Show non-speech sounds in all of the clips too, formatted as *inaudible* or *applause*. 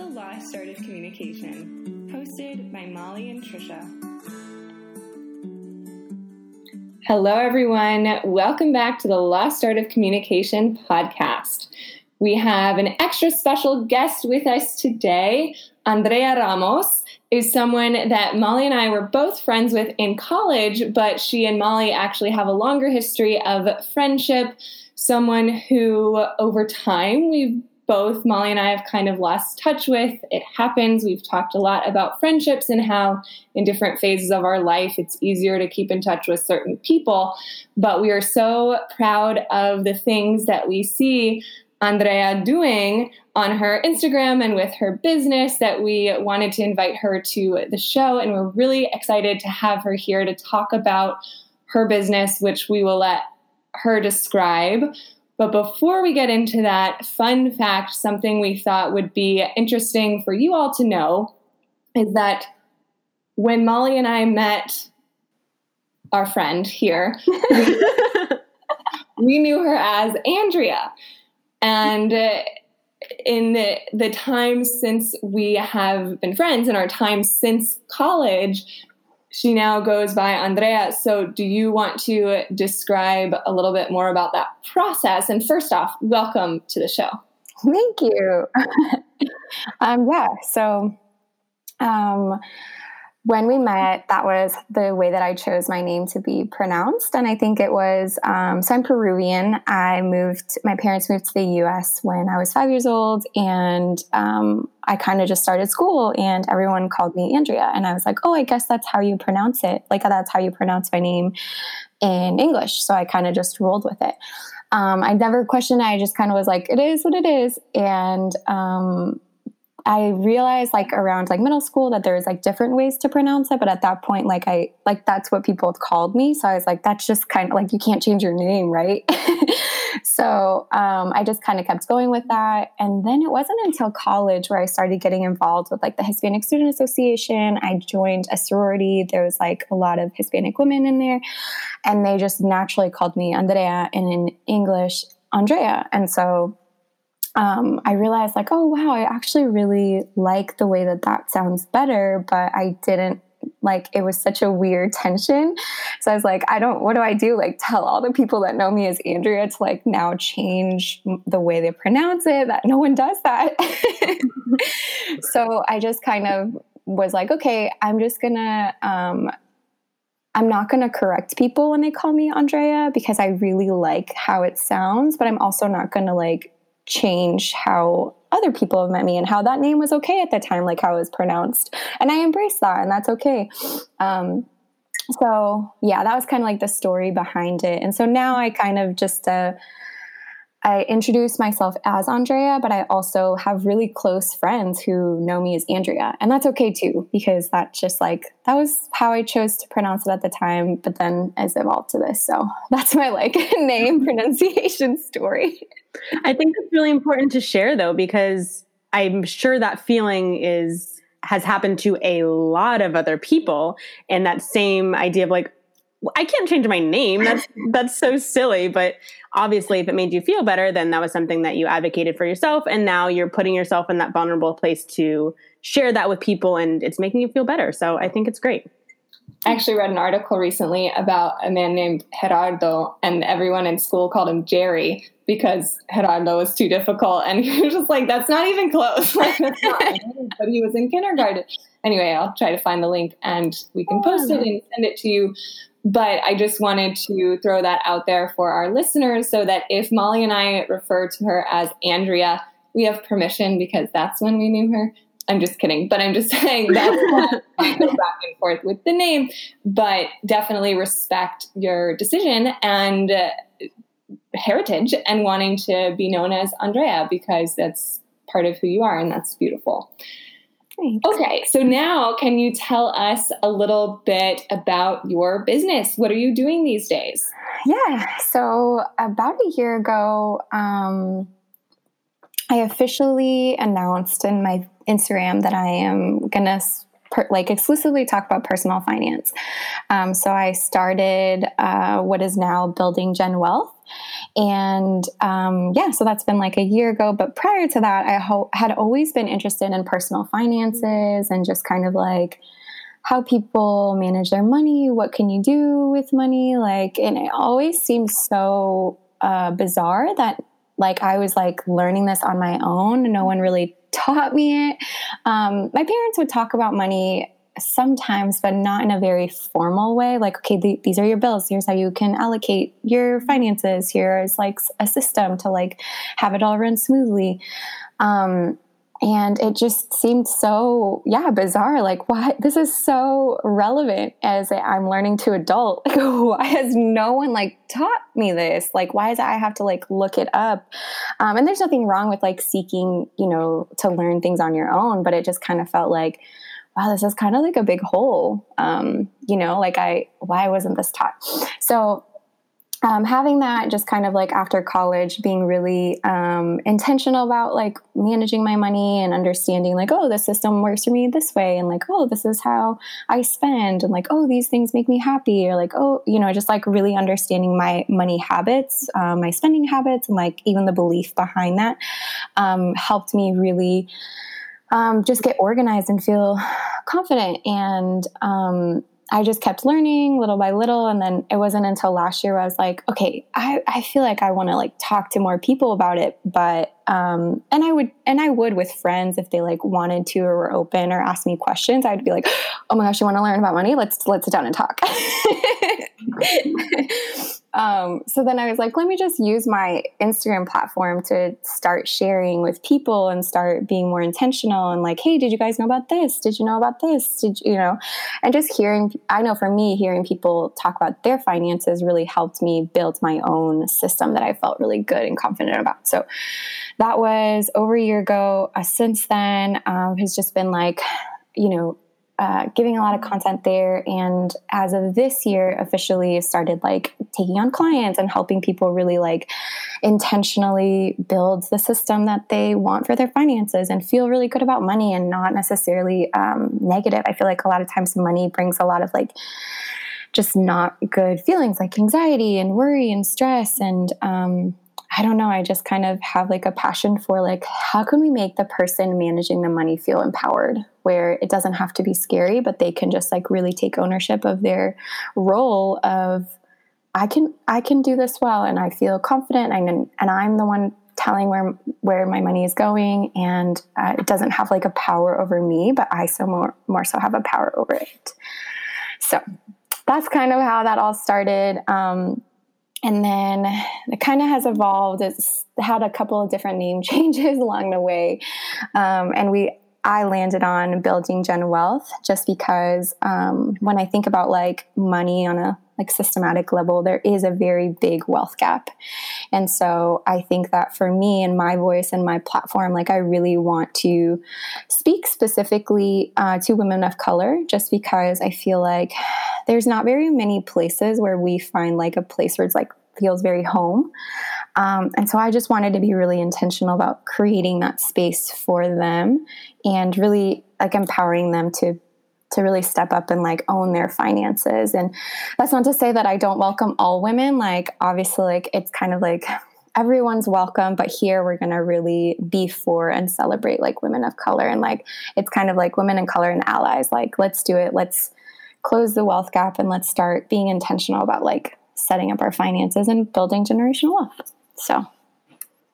The Lost Art of Communication, hosted by Molly and Tricia. Hello, everyone. Welcome back to the Lost Art of Communication podcast. We have an extra special guest with us today. Andrea Ramos is someone that Molly and I were both friends with in college, but she and Molly actually have a longer history of friendship. Someone who, over time, we've both Molly and I have kind of lost touch with. It happens. We've talked a lot about friendships and how, in different phases of our life, it's easier to keep in touch with certain people. But we are so proud of the things that we see Andrea doing on her Instagram and with her business that we wanted to invite her to the show. And we're really excited to have her here to talk about her business, which we will let her describe. But before we get into that, fun fact something we thought would be interesting for you all to know is that when Molly and I met our friend here, *laughs* we knew her as Andrea. And uh, in the, the time since we have been friends, in our time since college, she now goes by Andrea. So, do you want to describe a little bit more about that process? And first off, welcome to the show. Thank you. *laughs* um, yeah, so um, when we met, that was the way that I chose my name to be pronounced. And I think it was um, so I'm Peruvian. I moved, my parents moved to the US when I was five years old. And um, I kind of just started school and everyone called me Andrea. And I was like, oh, I guess that's how you pronounce it. Like, that's how you pronounce my name in English. So I kind of just rolled with it. Um, I never questioned it. I just kind of was like, it is what it is. And, um, I realized like around like middle school that there was like different ways to pronounce it, but at that point, like I like that's what people called me. So I was like, that's just kind of like you can't change your name, right? *laughs* so um, I just kind of kept going with that, and then it wasn't until college where I started getting involved with like the Hispanic Student Association. I joined a sorority. There was like a lot of Hispanic women in there, and they just naturally called me Andrea, and in English, Andrea, and so um, I realized like, oh wow, I actually really like the way that that sounds better, but I didn't like it was such a weird tension. So I was like, I don't, what do I do? Like tell all the people that know me as Andrea to like now change the way they pronounce it, that no one does that. *laughs* so I just kind of was like, okay, I'm just gonna, um, I'm not going to correct people when they call me Andrea because I really like how it sounds, but I'm also not going to like change how other people have met me and how that name was okay at the time, like how it was pronounced. And I embrace that, and that's okay. Um, so yeah, that was kind of like the story behind it. And so now I kind of just uh, I introduce myself as Andrea, but I also have really close friends who know me as Andrea. And that's okay too, because that's just like, that was how I chose to pronounce it at the time, but then has evolved to this. So *laughs* that's my like *laughs* name *laughs* pronunciation story. I think it's really important to share though, because I'm sure that feeling is has happened to a lot of other people and that same idea of like I can't change my name. That's that's so silly. But obviously, if it made you feel better, then that was something that you advocated for yourself, and now you're putting yourself in that vulnerable place to share that with people, and it's making you feel better. So I think it's great. I actually read an article recently about a man named Gerardo, and everyone in school called him Jerry because Gerardo was too difficult. And *laughs* he was just like, that's not even close. *laughs* like, that's not. *laughs* but he was in kindergarten. Anyway, I'll try to find the link and we can post it oh. and send it to you. But I just wanted to throw that out there for our listeners so that if Molly and I refer to her as Andrea, we have permission because that's when we knew her. I'm just kidding, but I'm just *laughs* saying that's I go back and forth with the name, but definitely respect your decision and uh, heritage and wanting to be known as Andrea because that's part of who you are and that's beautiful. Okay, so now can you tell us a little bit about your business? What are you doing these days? Yeah, so about a year ago, um, I officially announced in my Instagram that I am gonna per, like exclusively talk about personal finance. Um, so I started uh, what is now Building Gen Wealth. And um, yeah, so that's been like a year ago. But prior to that, I ho- had always been interested in personal finances and just kind of like how people manage their money. What can you do with money? Like, and it always seems so uh, bizarre that like I was like learning this on my own. No one really taught me it. Um, my parents would talk about money sometimes, but not in a very formal way. Like, okay, th- these are your bills. Here's how you can allocate your finances. Here is like a system to like have it all run smoothly. Um, and it just seemed so yeah bizarre like why this is so relevant as i'm learning to adult like *laughs* why has no one like taught me this like why does i have to like look it up um, and there's nothing wrong with like seeking you know to learn things on your own but it just kind of felt like wow, this is kind of like a big hole. Um, you know, like I, why wasn't this taught? So um, having that just kind of like after college being really um, intentional about like managing my money and understanding like oh the system works for me this way and like oh this is how i spend and like oh these things make me happy or like oh you know just like really understanding my money habits um, my spending habits and like even the belief behind that um, helped me really um, just get organized and feel confident. And um, I just kept learning little by little. And then it wasn't until last year where I was like, okay, I, I feel like I want to like talk to more people about it. But, um, and I would, and I would with friends if they like wanted to or were open or asked me questions, I'd be like, *gasps* oh my gosh, you want to learn about money? Let's, let's sit down and talk. *laughs* Um, so then I was like, let me just use my Instagram platform to start sharing with people and start being more intentional and like, hey, did you guys know about this? Did you know about this? Did you, you know? And just hearing, I know for me, hearing people talk about their finances really helped me build my own system that I felt really good and confident about. So that was over a year ago. Uh, since then, um, has just been like, you know, uh, giving a lot of content there. And as of this year officially started like taking on clients and helping people really like intentionally build the system that they want for their finances and feel really good about money and not necessarily um, negative. I feel like a lot of times money brings a lot of like just not good feelings like anxiety and worry and stress and um, I don't know. I just kind of have like a passion for like, how can we make the person managing the money feel empowered where it doesn't have to be scary, but they can just like really take ownership of their role of, I can, I can do this well. And I feel confident and, and I'm the one telling where, where my money is going. And uh, it doesn't have like a power over me, but I so more, more so have a power over it. So that's kind of how that all started. Um, and then it kind of has evolved. It's had a couple of different name *laughs* changes along the way, um, and we I landed on building Gen Wealth just because um, when I think about like money on a like systematic level, there is a very big wealth gap, and so I think that for me and my voice and my platform, like I really want to speak specifically uh, to women of color, just because I feel like there's not very many places where we find like a place where it's like feels very home. Um, and so I just wanted to be really intentional about creating that space for them and really like empowering them to to really step up and like own their finances. And that's not to say that I don't welcome all women. Like obviously like it's kind of like everyone's welcome, but here we're going to really be for and celebrate like women of color and like it's kind of like women in color and allies. Like let's do it. Let's close the wealth gap and let's start being intentional about like setting up our finances and building generational wealth. So,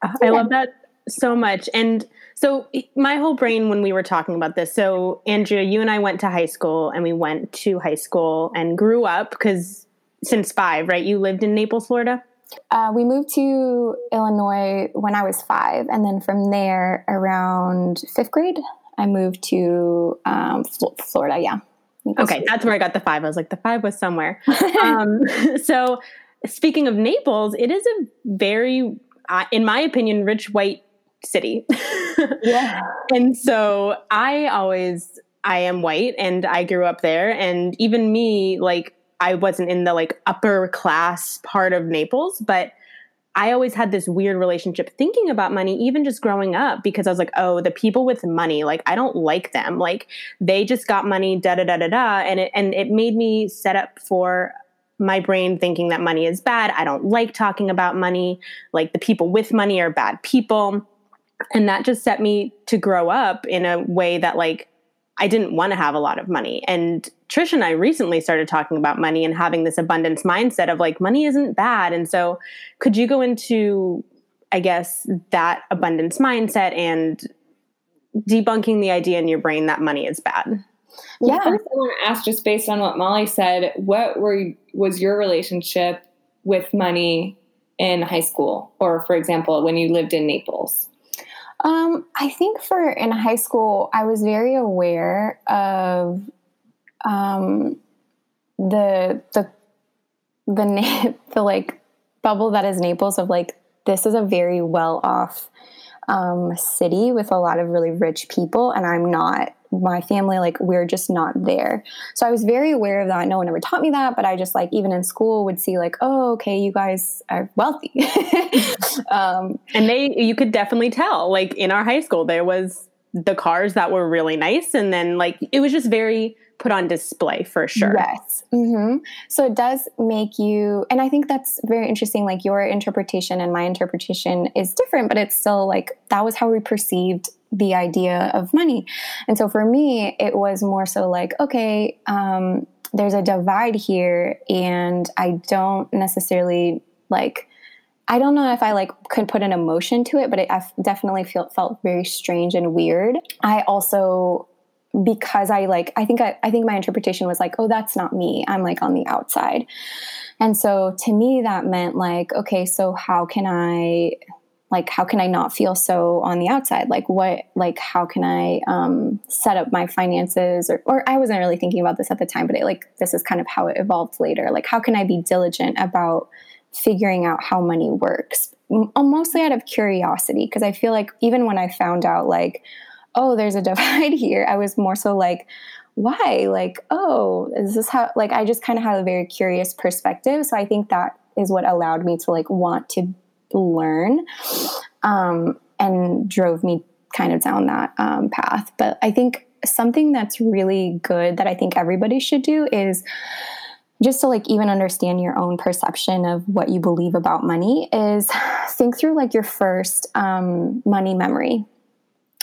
uh, I love that so much. And so, my whole brain when we were talking about this, so Andrea, you and I went to high school and we went to high school and grew up because since five, right? You lived in Naples, Florida? Uh, we moved to Illinois when I was five. And then from there, around fifth grade, I moved to um, Florida. Yeah. Okay, that's where I got the five. I was like, the five was somewhere. *laughs* um, *laughs* so, speaking of Naples, it is a very, uh, in my opinion, rich white city. *laughs* yeah. And so I always, I am white and I grew up there. And even me, like, I wasn't in the like upper class part of Naples, but I always had this weird relationship thinking about money, even just growing up, because I was like, oh, the people with money, like I don't like them. Like they just got money, da da da da da. And it and it made me set up for my brain thinking that money is bad. I don't like talking about money. Like the people with money are bad people. And that just set me to grow up in a way that like I didn't want to have a lot of money. And Trish and I recently started talking about money and having this abundance mindset of like money isn't bad. And so could you go into I guess that abundance mindset and debunking the idea in your brain that money is bad? Well, yeah. First, I want to ask, just based on what Molly said, what were was your relationship with money in high school, or for example, when you lived in Naples? Um, I think for in high school, I was very aware of um, the the the *laughs* the like bubble that is Naples of like this is a very well off um, city with a lot of really rich people, and I'm not my family like we're just not there. So i was very aware of that. No one ever taught me that but i just like even in school would see like oh okay you guys are wealthy. *laughs* Um, and they you could definitely tell like in our high school there was the cars that were really nice and then like it was just very put on display for sure. Yes. Mm-hmm. so it does make you and i think that's very interesting like your interpretation and my interpretation is different but it's still like that was how we perceived the idea of money. And so for me, it was more so like, okay, um, there's a divide here, and I don't necessarily like. I don't know if I like could put an emotion to it, but it, I definitely felt felt very strange and weird. I also because I like I think I, I think my interpretation was like, oh, that's not me. I'm like on the outside. And so to me that meant like, okay, so how can I like how can i not feel so on the outside? Like what like how can i um, set up my finances? Or, or i wasn't really thinking about this at the time but it, like this is kind of how it evolved later. Like how can i be diligent about figuring out how money works? Uh, mostly out of curiosity because i feel like even when i found out like oh there's a *laughs* divide here i was more so like why? Like oh is this how like i just kind of had a very curious perspective. So i think that is what allowed me to like want to learn um, and drove me kind of down that um, path. But I think something that's really good that I think everybody should do is just to like even understand your own perception of what you believe about money is think through like your first um, money memory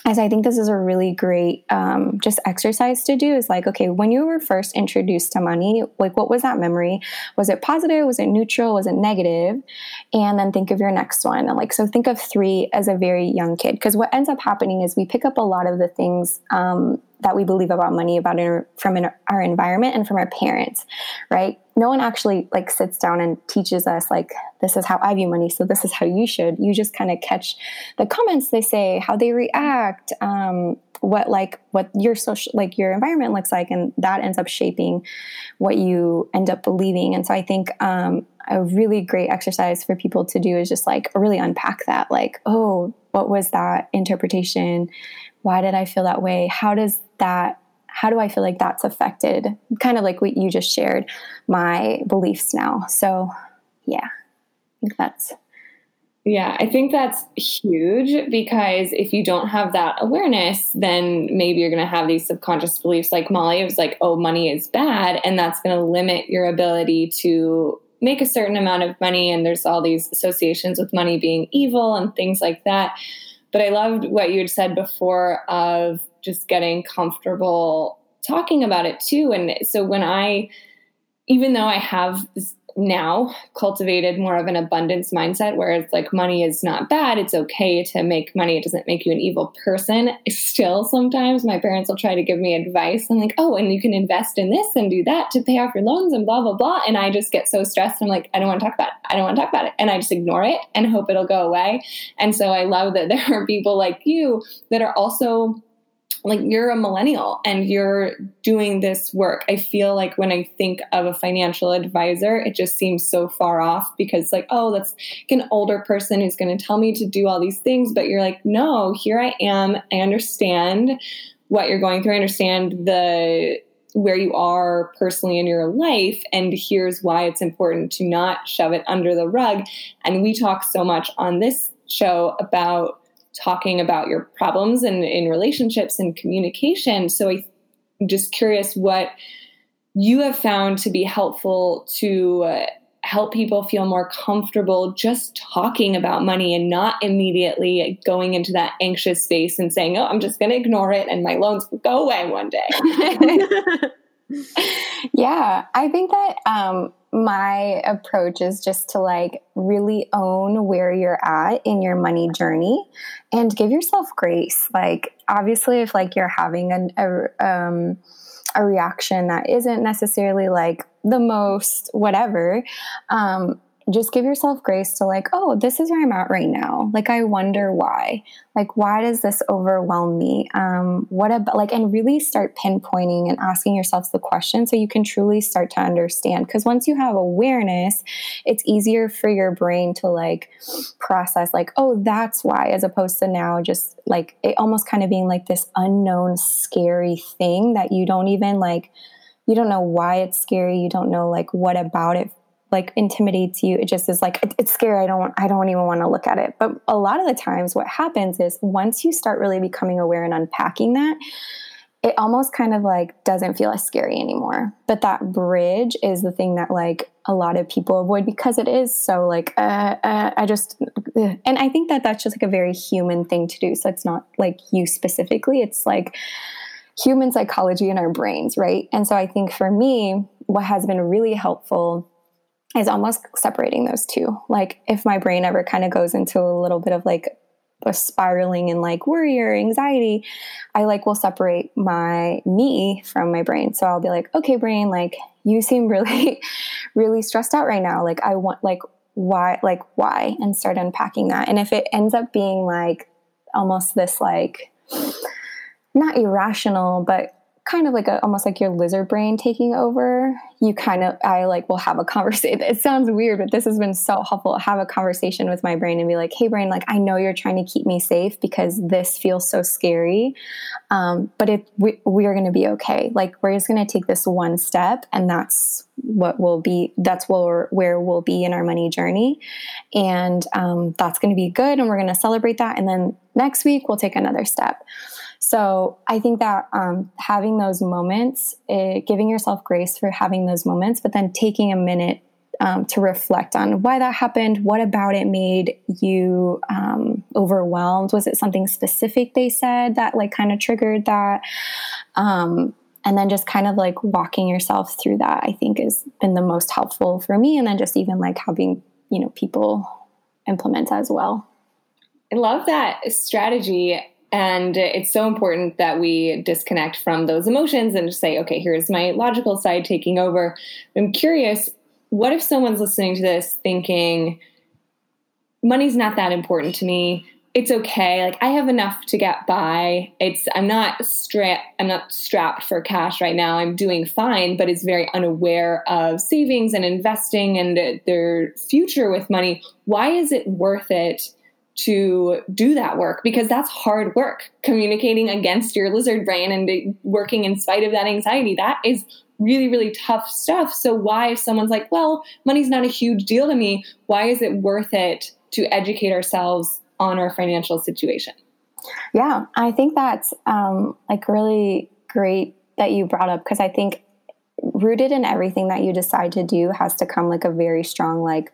as I think this is a really great um, just exercise to do is like, okay, when you were first introduced to money, like what was that memory? Was it positive? Was it neutral? Was it negative? And then think of your next one. And like, so think of three as a very young kid. Because what ends up happening is we pick up a lot of the things um, that we believe about money about from in our environment and from our parents, right? No one actually like sits down and teaches us like this is how I view money, so this is how you should. You just kind of catch the comments they say, how they react, um, what like what your social like your environment looks like, and that ends up shaping what you end up believing. And so I think um, a really great exercise for people to do is just like really unpack that, like oh, what was that interpretation? Why did I feel that way? How does that how do I feel like that's affected? Kind of like what you just shared, my beliefs now. So, yeah, I think that's. Yeah, I think that's huge because if you don't have that awareness, then maybe you're going to have these subconscious beliefs like Molly. It was like, oh, money is bad. And that's going to limit your ability to make a certain amount of money. And there's all these associations with money being evil and things like that. But I loved what you had said before of just getting comfortable talking about it too. And so when I, even though I have now cultivated more of an abundance mindset where it's like money is not bad, it's okay to make money, it doesn't make you an evil person. Still, sometimes my parents will try to give me advice and like, oh, and you can invest in this and do that to pay off your loans and blah, blah, blah. And I just get so stressed. I'm like, I don't want to talk about it. I don't want to talk about it. And I just ignore it and hope it'll go away. And so I love that *laughs* there are people like you that are also like you're a millennial and you're doing this work. I feel like when I think of a financial advisor, it just seems so far off because, like, oh, that's like an older person who's going to tell me to do all these things. But you're like, no, here I am. I understand what you're going through. I understand the where you are personally in your life and here's why it's important to not shove it under the rug and we talk so much on this show about talking about your problems and in relationships and communication so i'm just curious what you have found to be helpful to uh, help people feel more comfortable just talking about money and not immediately going into that anxious space and saying, oh, I'm just going to ignore it and my loans will go away one day. *laughs* *laughs* yeah, I think that um, my approach is just to like really own where you're at in your money journey and give yourself grace. Like, obviously, if like you're having an, a, um, a reaction that isn't necessarily like the most whatever um, just give yourself grace to like oh this is where i'm at right now. Like i wonder why. Like why does this overwhelm me? Um what about like and really start pinpointing and asking yourselves the question so you can truly start to understand. Because once you have awareness it's easier for your brain to like process like oh that's why as opposed to now just like it almost kind of being like this unknown scary thing that you don't even like you don't know why it's scary. You don't know like what about it like intimidates you. It just is like it, it's scary. I don't i don't even want to look at it. But a lot of the times what happens is once you start really becoming aware and unpacking that it almost kind of like doesn't feel as scary anymore. But that bridge is the thing that like a lot of people avoid because it is so like uh, uh, i just uh, and i think that that's just like a very human thing to do. So it's not like you specifically. It's like human psychology in our brains, right? And so I think for me, what has been really helpful is almost separating those two. Like if my brain ever kind of goes into a little bit of like a spiraling and like worry or anxiety, I like will separate my me from my brain. So I'll be like, okay, brain, like you seem really, *laughs* really stressed out right now. Like I want like why like why and start unpacking that. And if it ends up being like almost this like not irrational, but kind of like a, almost like your lizard brain taking over. You kind of i like will have a conversation. *laughs* It sounds weird but this has been so helpful. Have a conversation with my brain and be like hey brain like i know you're trying to keep me safe because this feels so scary um, but if we, we're going to be okay. Like we're just going to take this one step and that's what will be that's where, where we'll be in our money journey. And um, that's going to be good and we're going to celebrate that. And then next week we'll take another step so I think that um, having those moments, it, eh, giving yourself grace for having those moments, but then taking a minute um, to reflect on why that happened. What about it made you um, overwhelmed? Was it something specific they said that like kind of triggered that? Um, and then just kind of like walking yourself through that, I think has been the most helpful for me. And then just even like having, you know, people implement as well. I love that strategy. And it's so important that we disconnect from those emotions and just say, okay, here's my logical side taking over. I'm curious, what if someone's listening to this thinking, money's not that important to me? It's okay. Like I have enough to get by. It's I'm not strapped I'm not strapped for cash right now. I'm doing fine, but it's very unaware of savings and investing and their future with money. Why is it worth it? To do that work because that's hard work communicating against your lizard brain and working in spite of that anxiety. That is really really tough stuff. So why if someone's like well money's not a huge deal to me why is it worth it to educate ourselves on our financial situation? Yeah i think that's um, like really great that you brought up because i think rooted in everything that you decide to do has to come like a very strong like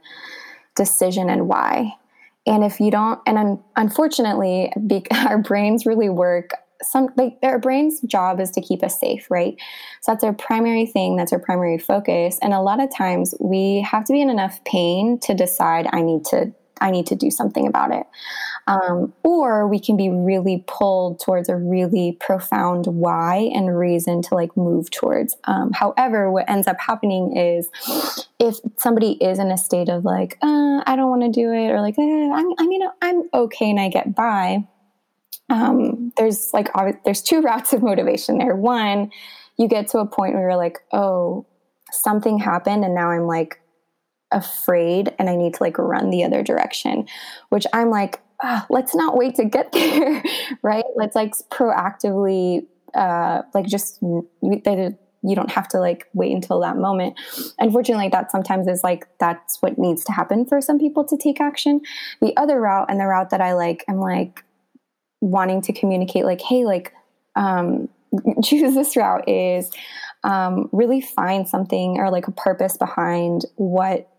decision and why and if you don't, and un- unfortunately, be, *laughs* our brains really work. Some like our brain's job is to keep us safe, right? So that's our primary thing. That's our primary focus. And a lot of times we have to be in enough pain to decide I need to I need to do something about it. Um, or we can be really pulled towards a really profound why and reason to like move towards. Um, however, what ends up happening is if somebody is in a state of like, uh, I don't want to do it, or like, eh, I'm, I mean, I'm okay and I get by. Um, there's like there's two *laughs* routes of motivation there. One, you get to a point where you're like, oh, something happened, and now I'm like afraid and I need to like run the other direction, which I'm like, ah, let's not wait to get *laughs* there, right? Let's like proactively, uh, like just you don't have to like wait until that moment unfortunately that sometimes is like that's what needs to happen for some people to take action the other route and the route that i like i'm like wanting to communicate like hey like um *laughs* choose this route is um, really find something or like a purpose behind what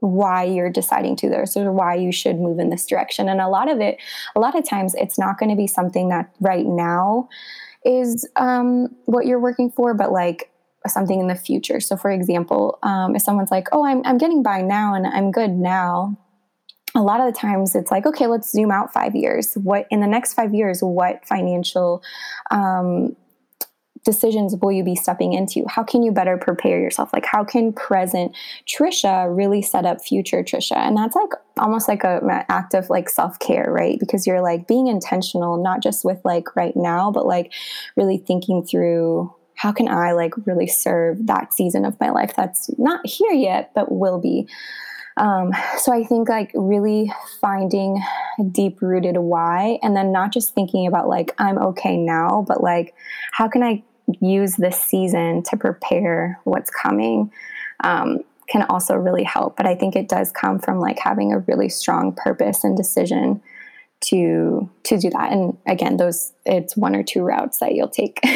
why you're deciding to this or why you should move in this direction. And a lot of it a lot of times it's not going to be something that right now is um, what you're working for but like something in the future. So for example um, if someone's like oh I'm, I'm getting by now and i'm good now a lot of the times it's like okay let's zoom out five years. What in the next five years what financial um, decisions will you be stepping into? How can you better prepare yourself? Like, how can present Tricia really set up future Tricia? And that's like almost like a, an act of like self care, right? Because you're like being intentional, not just with like right now, but like really thinking through how can I like really serve that season of my life that's not here yet, but will be. Um, so I think like really finding a deep rooted why, and then not just thinking about like I'm okay now, but like how can I use this season to prepare what's coming um, can also really help. But I think it does come from like having a really strong purpose and decision to to do that. And again, those it's one or two routes that you'll take. *laughs*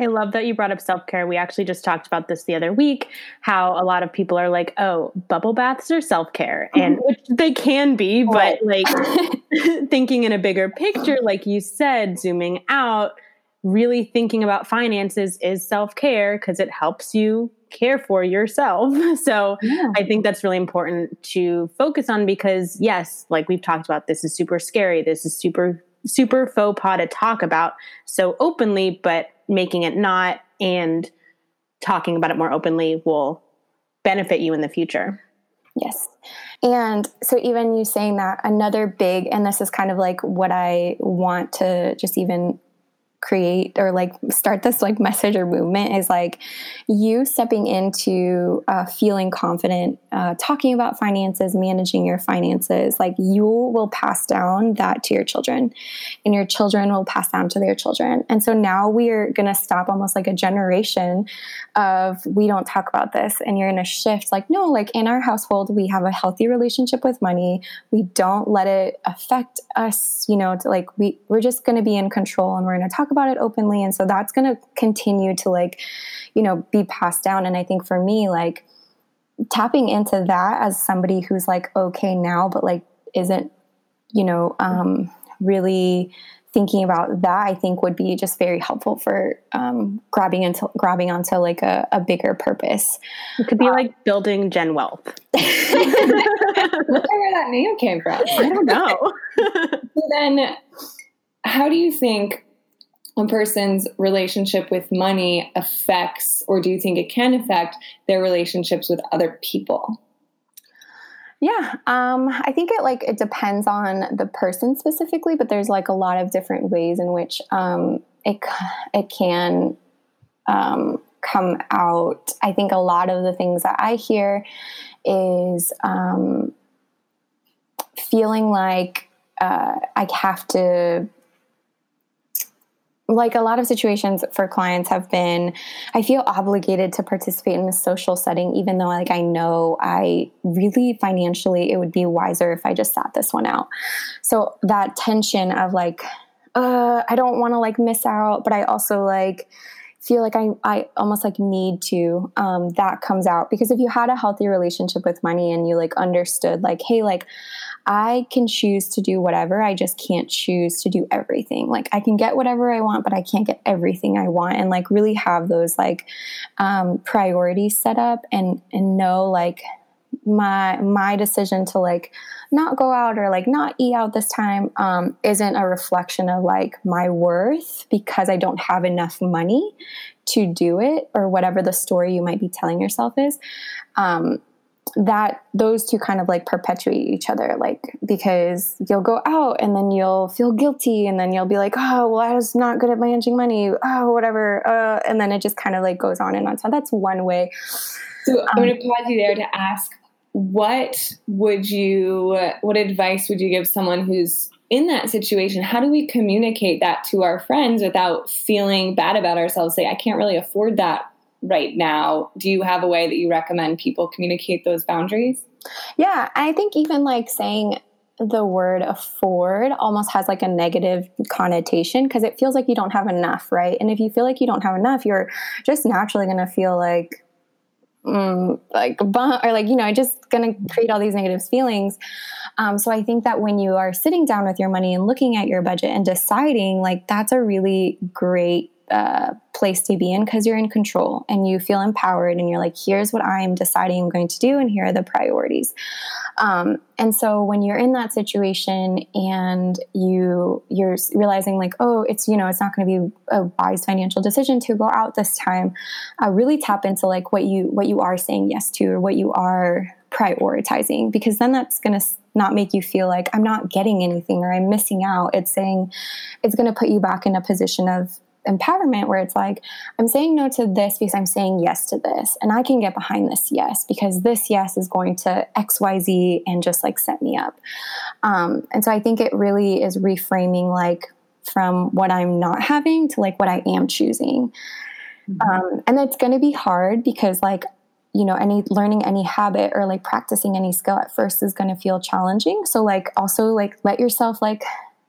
I love that you brought up self care. We actually just talked about this the other week. How a lot of people are like, "Oh, bubble baths are self care," *laughs* and which they can be, but like *laughs* thinking in a bigger picture, like you said, zooming out, really thinking about finances is self care because it helps you care for yourself. *laughs* So yeah. I think that's really important to focus on because, yes, like we've talked about, this is super scary. This is super, super faux pas to talk about so openly, but making it not and talking about it more openly will benefit you in the future. Yes. And so, even you saying that, another big, and this is kind of like what I want to just even create or like start this like message or movement is like you stepping into uh, feeling confident uh, talking about finances managing your finances like you will pass down that to your children and your children will pass down to their children. And so now we're going to stop almost like a generation of we don't talk about this and you're going to shift like no like in our household we have a healthy relationship with money. We don't let it affect us you know to like we we're just going to be in control and we're going to talk about it openly and so that's going to continue to like you know be passed down. And i think for me like tapping into that as somebody who's like okay now but like isn't you know um really thinking about that i think would be just very helpful for um, grabbing into grabbing onto like a, a bigger purpose. It could be um, like building gen wealth. *laughs* Where that name came from? I don't know. *laughs* So then how do you think a person's relationship with money affects, or do you think it can affect their relationships with other people? Yeah, um, I think it like it depends on the person specifically, but there's like a lot of different ways in which um, it it can um, come out. I think a lot of the things that I hear is um, feeling like uh, I have to like a lot of situations for clients have been i feel obligated to participate in a social setting even though like i know i really financially it would be wiser if i just sat this one out. So that tension of like uh i don't want to like miss out but i also like feel like I, I almost like need to um, that comes out because if you had a healthy relationship with money and you like understood like hey like I can choose to do whatever. I just can't choose to do everything. Like I can get whatever I want, but I can't get everything I want. And like really have those like um, priorities set up and and know like my my decision to like not go out or like not eat out this time um, isn't a reflection of like my worth because I don't have enough money to do it or whatever the story you might be telling yourself is. Um, that those two kind of like perpetuate each other like because you'll go out and then you'll feel guilty and then you'll be like oh well i was not good at managing money. Oh whatever. Uh, and then it just kind of like goes on and on. So that's one way. So i'm going to pause you there to ask what would you what advice would you give someone who's in that situation, how do we communicate that to our friends without feeling bad about ourselves? Say, I can't really afford that right now. Do you have a way that you recommend people communicate those boundaries? Yeah, I think even like saying the word afford almost has like a negative connotation because it feels like you don't have enough, right? And if you feel like you don't have enough, you're just naturally going to feel like mm, like or like you know I just to create all these negative feelings. Um, so i think that when you are sitting down with your money and looking at your budget and deciding like that's a really great uh, place to be in because you're in control and you feel empowered and you're like here's what i'm deciding i'm going to do and here are the priorities um, and so when you're in that situation and you you're realizing like oh it's you know it's not going to be a wise financial decision to go out this time uh, really tap into like what you what you are saying yes to or what you are prioritizing because then that's going to not make you feel like I'm not getting anything or I'm missing out. It's saying it's going to put you back in a position of empowerment where it's like i'm saying no to this because i'm saying yes to this and i can get behind this yes because this yes is going to xyz and just like set me up. Um, and so i think it really is reframing like from what i'm not having to like what i am choosing. Mm-hmm. um, and it's going to be hard because like you know any learning any habit or like practicing any skill at first is going to feel challenging. So like also like let yourself like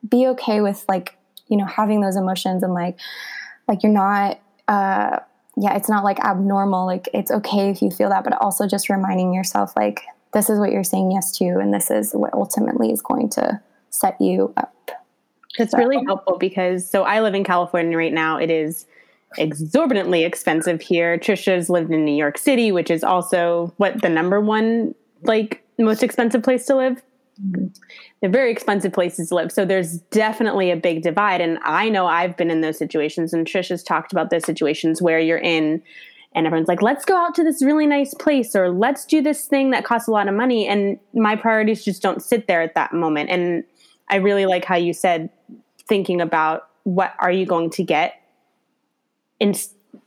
be okay with like you know having those emotions and like like you're not uh yeah it's not like abnormal like it's okay if you feel that but also just reminding yourself like this is what you're saying yes to and this is what ultimately is going to set you up. It's so. really helpful because so i live in california right now. It is exorbitantly expensive here. Tricia's lived in new york city which is also what the number one like most expensive place to live they're very expensive places to live. So there's definitely a big divide. And I know I've been in those situations, and Trish has talked about those situations where you're in and everyone's like, let's go out to this really nice place or let's do this thing that costs a lot of money. And my priorities just don't sit there at that moment. And I really like how you said thinking about what are you going to get in,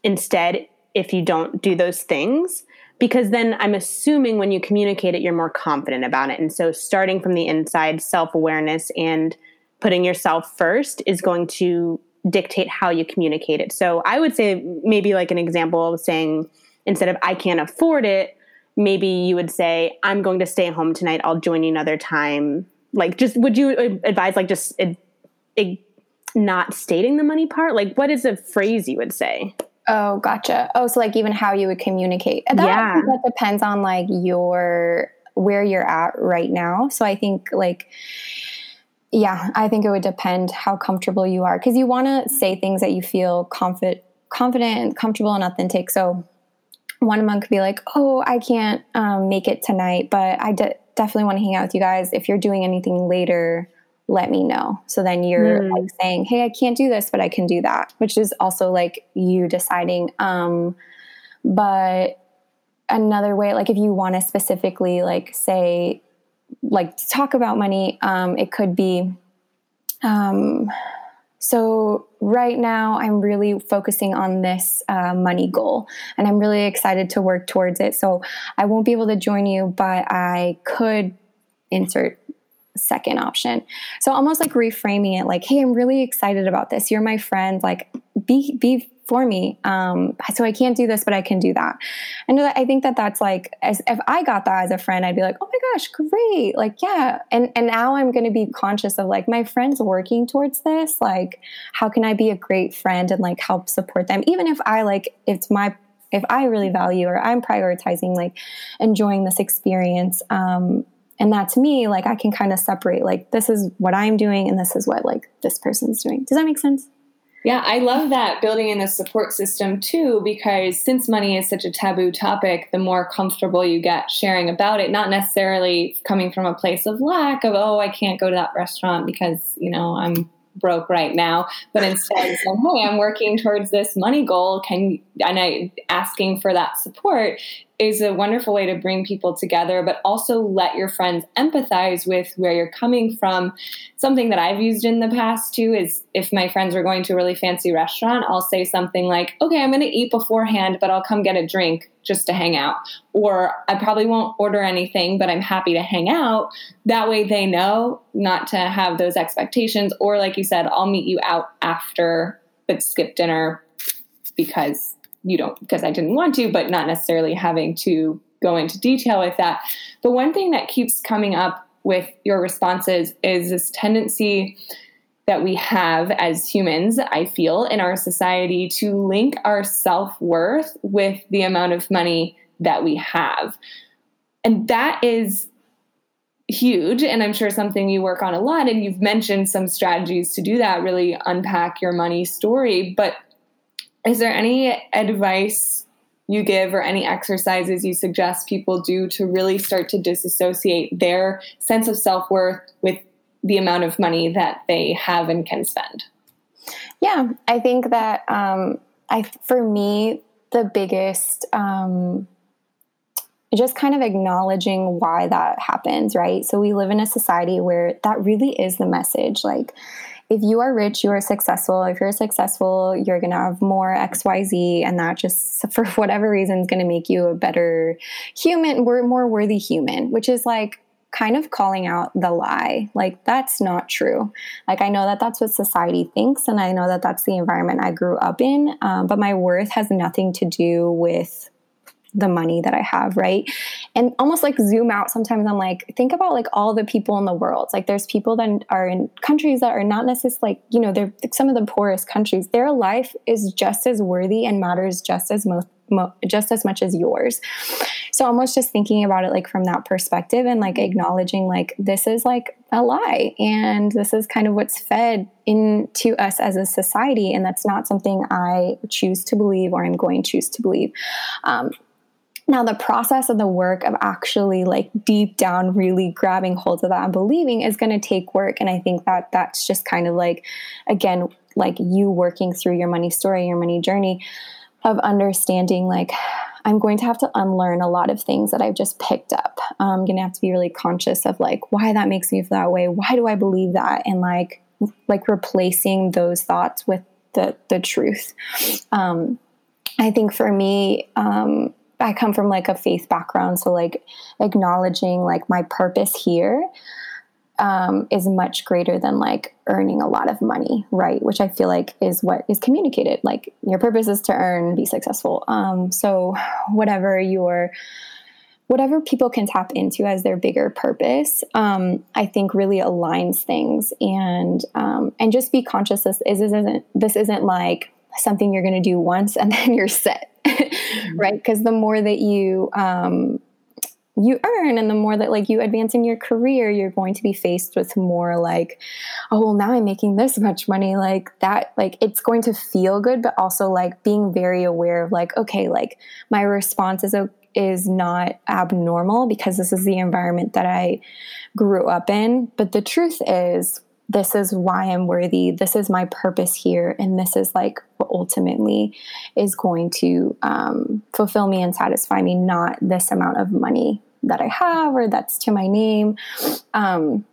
instead if you don't do those things because then I'm assuming when you communicate it, you're more confident about it. And so starting from the inside, self awareness and putting yourself first is going to dictate how you communicate it. So I would say maybe like an example of saying instead of I can't afford it, maybe you would say I'm going to stay home tonight. I'll join you another time. Like just would you advise like just it, it, not stating the money part? Like what is a phrase you would say? Oh, gotcha. Oh, so like even how you would communicate. That, yeah. That depends on like your where you're at right now. So I think like yeah, I think it would depend how comfortable you are because you want to say things that you feel confident confident and comfortable and authentic. So one month could be like, "Oh, I can't um, make it tonight, but I de- definitely want to hang out with you guys. If you're doing anything later, let me know. So then you're mm. like saying, Hey, I can't do this, but I can do that, which is also like you deciding. Um, but another way, like if you want to specifically like say, like talk about money, um, it could be, um, so right now I'm really focusing on this uh, money goal and I'm really excited to work towards it. So I won't be able to join you, but I could insert second option. So almost like reframing it like, hey, I'm really excited about this. You're my friend. Like be be for me. Um, so I can't do this, but I can do that. And I think that that's like, as if I got that as a friend, I'd be like, oh my gosh, great. Like, yeah. And, and now I'm going to be conscious of like my friends working towards this. Like, how can I be a great friend and like help support them? Even if I like, it's my, if I really value or I'm prioritizing like enjoying this experience, um, and that to me like i can kind of separate like this is what i'm doing and this is what like this person's doing does that make sense yeah i love that building in a support system too because since money is such a taboo topic the more comfortable you get sharing about it not necessarily coming from a place of lack of oh i can't go to that restaurant because you know i'm broke right now, but instead saying, "Hey, I'm working towards this money goal. Can and I asking for that support is a wonderful way to bring people together, but also let your friends empathize with where you're coming from. Something that I've used in the past too is if my friends are going to a really fancy restaurant, I'll say something like, okay, I'm going to eat beforehand, but I'll come get a drink just to hang out. Or I probably won't order anything, but I'm happy to hang out. That way they know not to have those expectations. Or, like you said, I'll meet you out after, but skip dinner because you don't because I didn't want to, but not necessarily having to go into detail with that. The one thing that keeps coming up with your responses is this tendency that we have as humans, I feel, in our society to link our self worth with the amount of money that we have. And that is huge. And I'm sure something you work on a lot. And you've mentioned some strategies to do that, really unpack your money story. But is there any advice you give or any exercises you suggest people do to really start to disassociate their sense of self worth with the amount of money that they have and can spend? Yeah, I think that um, I for me the biggest um, just kind of acknowledging why that happens, right? So we live in a society where that really is the message, like if you are rich, you are successful. If you're successful, you're going to have more XYZ, and that just, *laughs* for whatever reason, is going to make you a better human, more worthy human, which is like kind of calling out the lie. Like, that's not true. Like, I know that that's what society thinks, and I know that that's the environment I grew up in, um, but my worth has nothing to do with the money that I have, right? And almost like zoom out sometimes I'm like, think about like all the people in the world. Like there's people that are in countries that are not necessarily like, you know, they're some of the poorest countries. Their life is just as worthy and matters just as most Mo- just as much as yours. So almost just thinking about it like from that perspective and like acknowledging like this is like a lie and this is kind of what's fed into us as a society and that's not something I choose to believe or I'm going to choose to believe. Um, now, the process of the work of actually like deep down really grabbing hold of that and believing is going to take work. And I think that that's just kind of like, again, like you working through your money story, your money journey of understanding like, I'm going to have to unlearn a lot of things that I've just picked up. I'm going to have to be really conscious of like why that makes me feel that way. Why do I believe that? And like, like replacing those thoughts with the the truth. Um, I think for me, um, I come from like a faith background, so like acknowledging like my purpose here um, is much greater than like earning a lot of money, right? Which I feel like is what is communicated. Like your purpose is to earn, be successful. Um, so whatever your whatever people can tap into as their bigger purpose, um, I think really aligns things and um, and just be conscious this is isn't this isn't like something you're going to do once and *laughs* then you're set mm-hmm. right because the more that you um, you earn and the more that like you advance in your career you're going to be faced with more like oh well now i'm making this much money like that like it's going to feel good but also like being very aware of like okay like my response is is not abnormal because this is the environment that i grew up in but the truth is this is why I'm worthy. This is my purpose here. And this is like what ultimately is going to um, fulfill me and satisfy me, not this amount of money that I have or that's to my name. Um,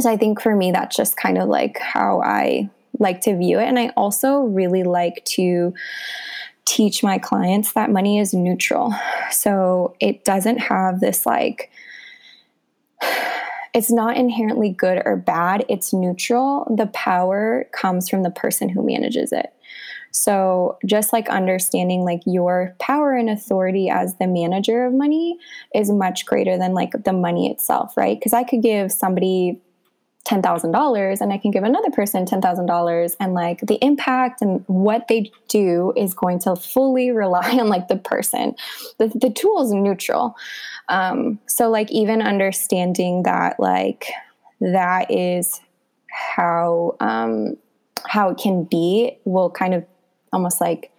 so I think for me, that's just kind of like how I like to view it. And I also really like to teach my clients that money is neutral. So it doesn't have this like, it's not inherently good or bad, it's neutral. The power comes from the person who manages it. So, just like understanding like your power and authority as the manager of money is much greater than like the money itself, right? Because I could give somebody $10,000 and I can give another person $10,000 and like the impact and what they do is going to fully *laughs* rely on like the person. The, the tool is neutral. Um, so like even understanding that like that is how um, how it can be will kind of almost like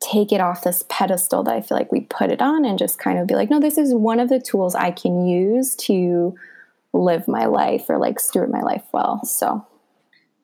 take it off this pedestal that I feel like we put it on and just kind of be like, no, this is one of the tools I can use to live my life or like steward my life well. So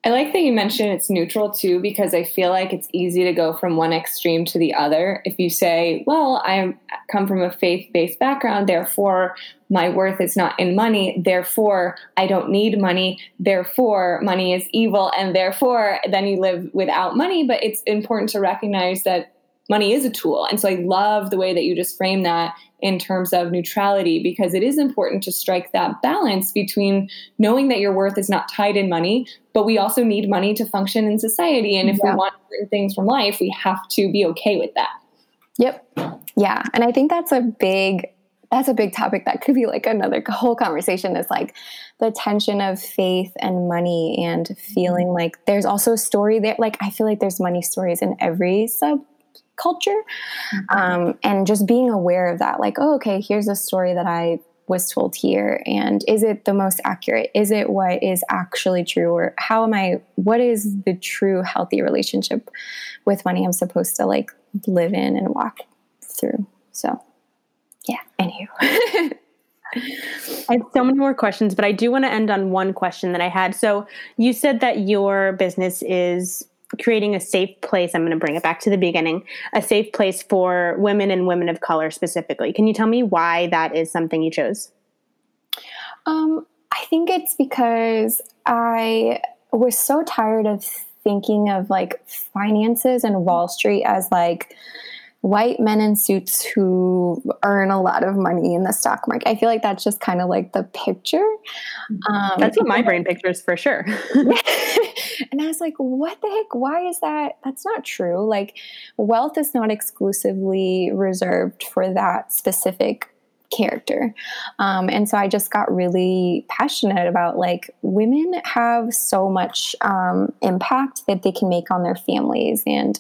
I like that you mentioned it's neutral too, because I feel like it's easy to go from one extreme to the other. If you say, well, I come from a faith based background, therefore my worth is not in money, therefore I don't need money, therefore money is evil, and therefore then you live without money. But it's important to recognize that money is a tool. And so I love the way that you just frame that in terms of neutrality because it is important to strike that balance between knowing that your worth is not tied in money, but we also need money to function in society. And if yeah. we want certain things from life, we have to be okay with that. Yep. Yeah. And I think that's a big that's a big topic that could be like another whole conversation is like the tension of faith and money and feeling mm-hmm. like there's also a story there like i feel like there's money stories in every sub culture mm-hmm. um, and just being aware of that like oh okay here's a story that i was told here and is it the most accurate is it what is actually true or how am i what is the true healthy relationship with money i'm supposed to like live in and walk through so yeah anywho *laughs* I have so many more questions, but I do want to end on one question that I had. So, you said that your business is creating a safe place. I'm going to bring it back to the beginning a safe place for women and women of color specifically. Can you tell me why that is something you chose? Um, I think it's because I was so tired of thinking of like finances and Wall Street as like white men in suits who earn a lot of money in the stock market. I feel like that's just kind of like the picture. Um, that's what my brain pictures for sure. *laughs* *laughs* and I was like, what the heck? Why is that? That's not true. Like, wealth is not exclusively reserved for that specific character. Um, and so I just got really passionate about like women have so much um, impact that they can make on their families and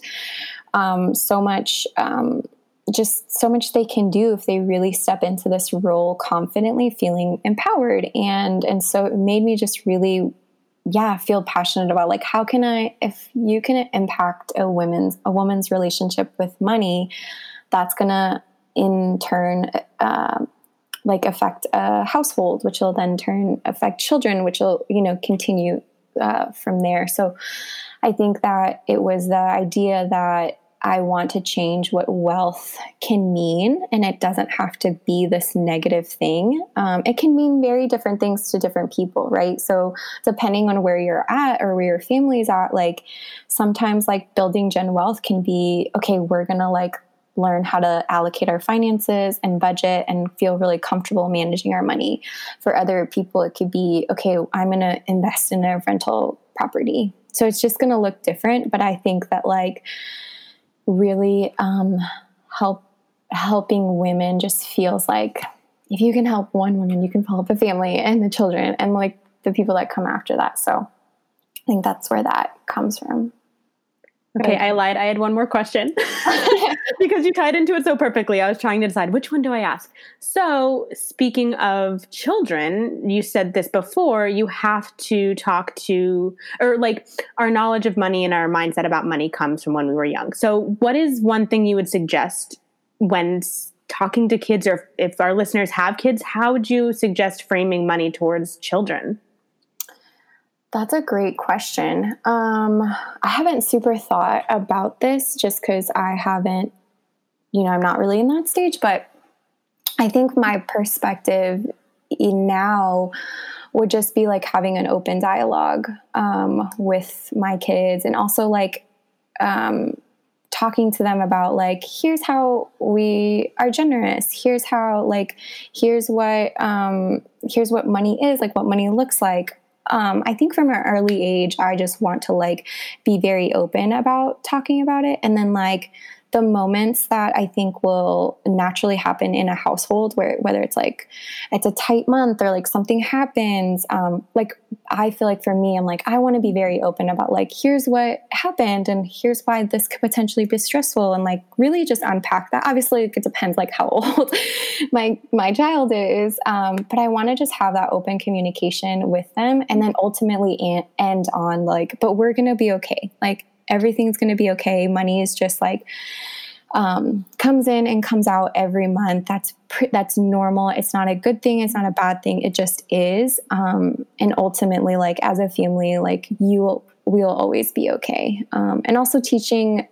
um, so much um, just so much they can do if they really step into this role confidently feeling empowered and and so it made me just really yeah feel passionate about like how can i if you can impact a woman's a woman's relationship with money that's gonna in turn uh, like affect a household which will then turn affect children which will you know continue uh, from there. So i think that it was the idea that I want to change what wealth can mean, and it doesn't have to be this negative thing. Um, it can mean very different things to different people, right? So, depending on where you're at or where your family's at, like sometimes, like building gen wealth can be okay, we're gonna like learn how to allocate our finances and budget and feel really comfortable managing our money. For other people, it could be okay, I'm gonna invest in a rental property. So, it's just gonna look different, but I think that like, really um, help helping women just feels like if you can help one woman, you can help a family and the children and like the people that come after that. So I think that's where that comes from. Okay, I lied. I had one more question *laughs* because you tied into it so perfectly. I was trying to decide which one do I ask. So, speaking of children, you said this before, you have to talk to, or like our knowledge of money and our mindset about money comes from when we were young. So, what is one thing you would suggest when talking to kids, or if our listeners have kids, how would you suggest framing money towards children? That's a great question. Um, I haven't super thought about this just because I haven't, you know, I'm not really in that stage, but I think my perspective now would just be like having an open dialogue um, with my kids and also like um, talking to them about like here's how we are generous here's how like here's what um here's what money is like what money looks like um, I think from an early age, I just want to like be very open about talking about it. And then like the moments that I think will naturally happen in a household where whether it's like it's a tight month or like something happens, um, like I feel like for me, I'm like, I want to be very open about like, here's what happened and here's why this could potentially be stressful and like really just unpack that. Obviously it depends like how *laughs* old my my child is. Um, but I want to just have that open communication with them and then ultimately end on like, but we're gonna be okay. Like everything's going to be okay. Money is just like um, comes in and comes out every month. That's pr- that's normal. It's not a good thing. It's not a bad thing. It just is. Um, and ultimately, like as a family, like you we'll always be okay. Um, and also teaching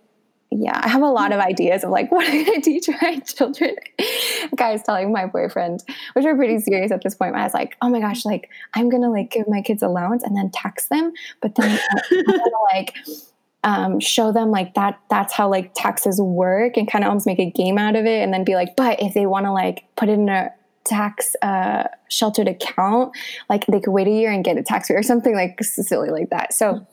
yeah, I have a lot of ideas of like *laughs* what I'm going to teach my children. *laughs* Guys telling my boyfriend, which are pretty serious at this point. I was like, oh my gosh, like I'm going to like give my kids allowance and then tax them, but then I'm gonna, like um, show them like that that's how like taxes work and kind of almost make a game out of it and then be like, but if they want to like put it in a tax uh, sheltered account, like they could wait a year and get a tax free or something like silly like that. So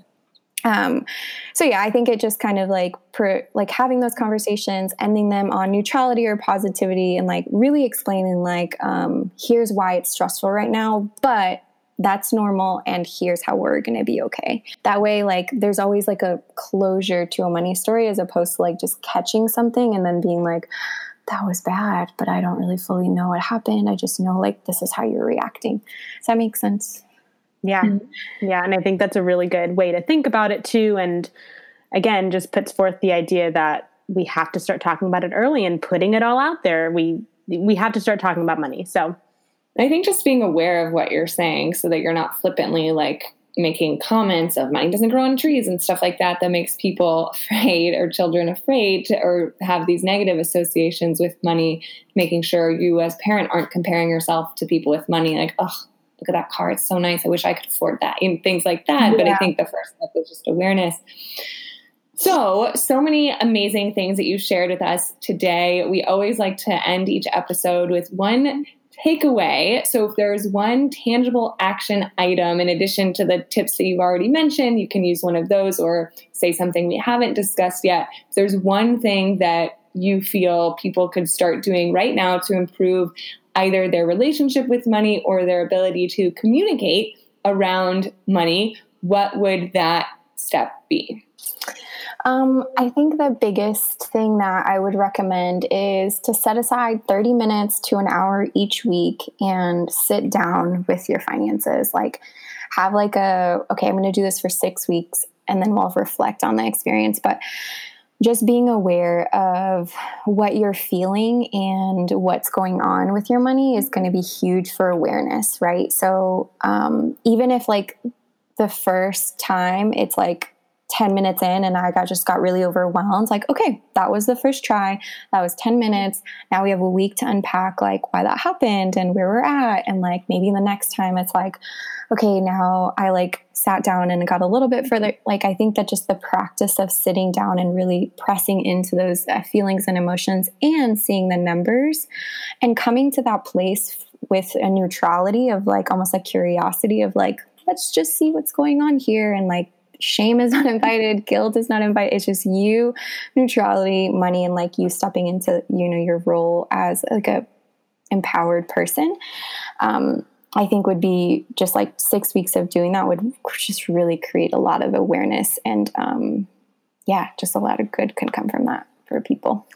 um, so yeah, I think it just kind of like per, like having those conversations, ending them on neutrality or positivity, and like really explaining like um, here's why it's stressful right now, but that's normal and here's how we're going to be okay that way like there's always like a closure to a money story as opposed to like just catching something and then being like that was bad but i don't really fully know what happened i just know like this is how you're reacting does that make sense yeah. Mm-hmm. Yeah. And I think that's a really good way to think about it too. And again, just puts forth the idea that we have to start talking about it early and putting it all out there. We we have to start talking about money. So I think just being aware of what you're saying so that you're not flippantly like making comments of money doesn't grow on trees and stuff like that that makes people *laughs* afraid or children afraid to, or have these negative associations with money making sure you as parent aren't comparing yourself to people with money like oh look at that car it's so nice i wish i could afford that and things like that yeah. but i think the first step is just awareness so, so many amazing things that you shared with us today. We always like to end each episode with one takeaway. So, if there's one tangible action item in addition to the tips that you've already mentioned, you can use one of those or say something we haven't discussed yet. If there's one thing that you feel people could start doing right now to improve either their relationship with money or their ability to communicate around money, what would that step be? Um, I think the biggest thing that I would recommend is to set aside 30 minutes to an hour each week and sit down with your finances. Like, have like a, okay, I'm going to do this for six weeks and then we'll reflect on the experience. But just being aware of what you're feeling and what's going on with your money is going to be huge for awareness, right? So, um, even if like the first time it's like 10 minutes in and I got just got really overwhelmed. Like, okay, that was the first try. That was 10 minutes. Now we have a week to unpack like why that happened and where we're at. And like maybe the next time it's like, okay, now I like sat down and got a little bit further. Like, I think that just the practice of sitting down and really pressing into those uh, feelings and emotions and seeing the numbers and coming to that place with a neutrality of like almost a curiosity of like, let's just see what's going on here and like shame is not *laughs* invited. Guilt is not invited. It's just you neutrality money and like you stepping into you know your role as like a empowered person. Um, i think would be just like six weeks of doing that would just really create a lot of awareness and um, yeah just a lot of good can come from that for people.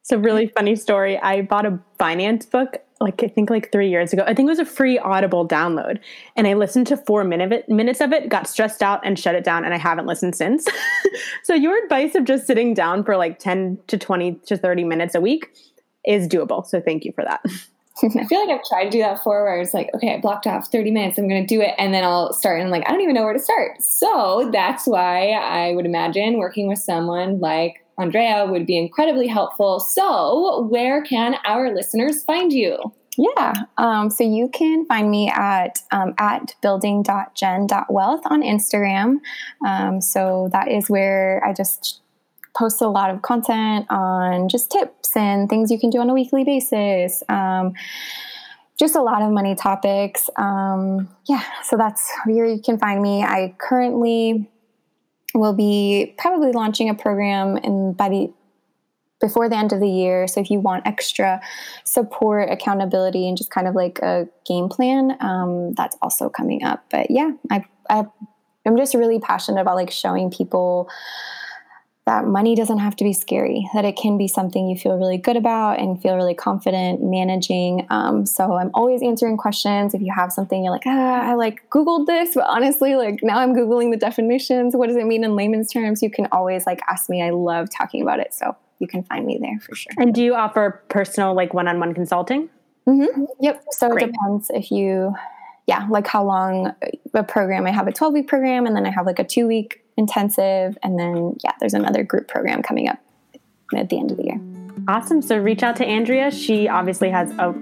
It's a really funny story. I bought a finance book like I think like three years ago. I think it was a free Audible download, and I listened to four minute, minutes of it, got stressed out, and shut it down, and I haven't listened since. *laughs* so your advice of just sitting down for like ten to twenty to thirty minutes a week is doable. So thank you for that. *laughs* I feel like I've tried to do that before where it's like, okay, I blocked off 30 minutes, I'm going to do it. And then I'll start and I'm like, I don't even know where to start. So that's why I would imagine working with someone like Andrea would be incredibly helpful. So, where can our listeners find you? Yeah. Um, so you can find me at um, at building.gen.wealth on Instagram. Um, so that is where I just post a lot of content on just tips and things you can do on a weekly basis. Um, just a lot of money topics. Um, yeah. So that's where you can find me. I currently will be probably launching a program in by the before the end of the year. So if you want extra support, accountability, and just kind of like a game plan, um, that's also coming up. But yeah, I, I I'm just really passionate about like showing people that money doesn't have to be scary, that it can be something you feel really good about and feel really confident managing. Um, so I'm always answering questions. If you have something you're like, ah, I like Googled this, but honestly, like now I'm Googling the definitions. What does it mean in layman's terms? You can always like ask me. I love talking about it. So you can find me there for sure. And do you offer personal, like one on one consulting? Mm-hmm. Yep. So Great. it depends if you, yeah, like how long a program. I have a 12 week program and then I have like a two week intensive. And then, yeah, there's another group program coming up at the end of the year. Awesome. So reach out to Andrea. She obviously has a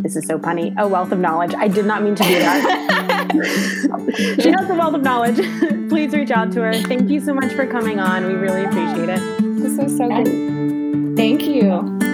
this is so punny a wealth of knowledge. I did not mean to do that. *laughs* she has a wealth of knowledge. *laughs* Please reach out to her. Thank you so much for coming on. We really appreciate it. This was so good. Thank you.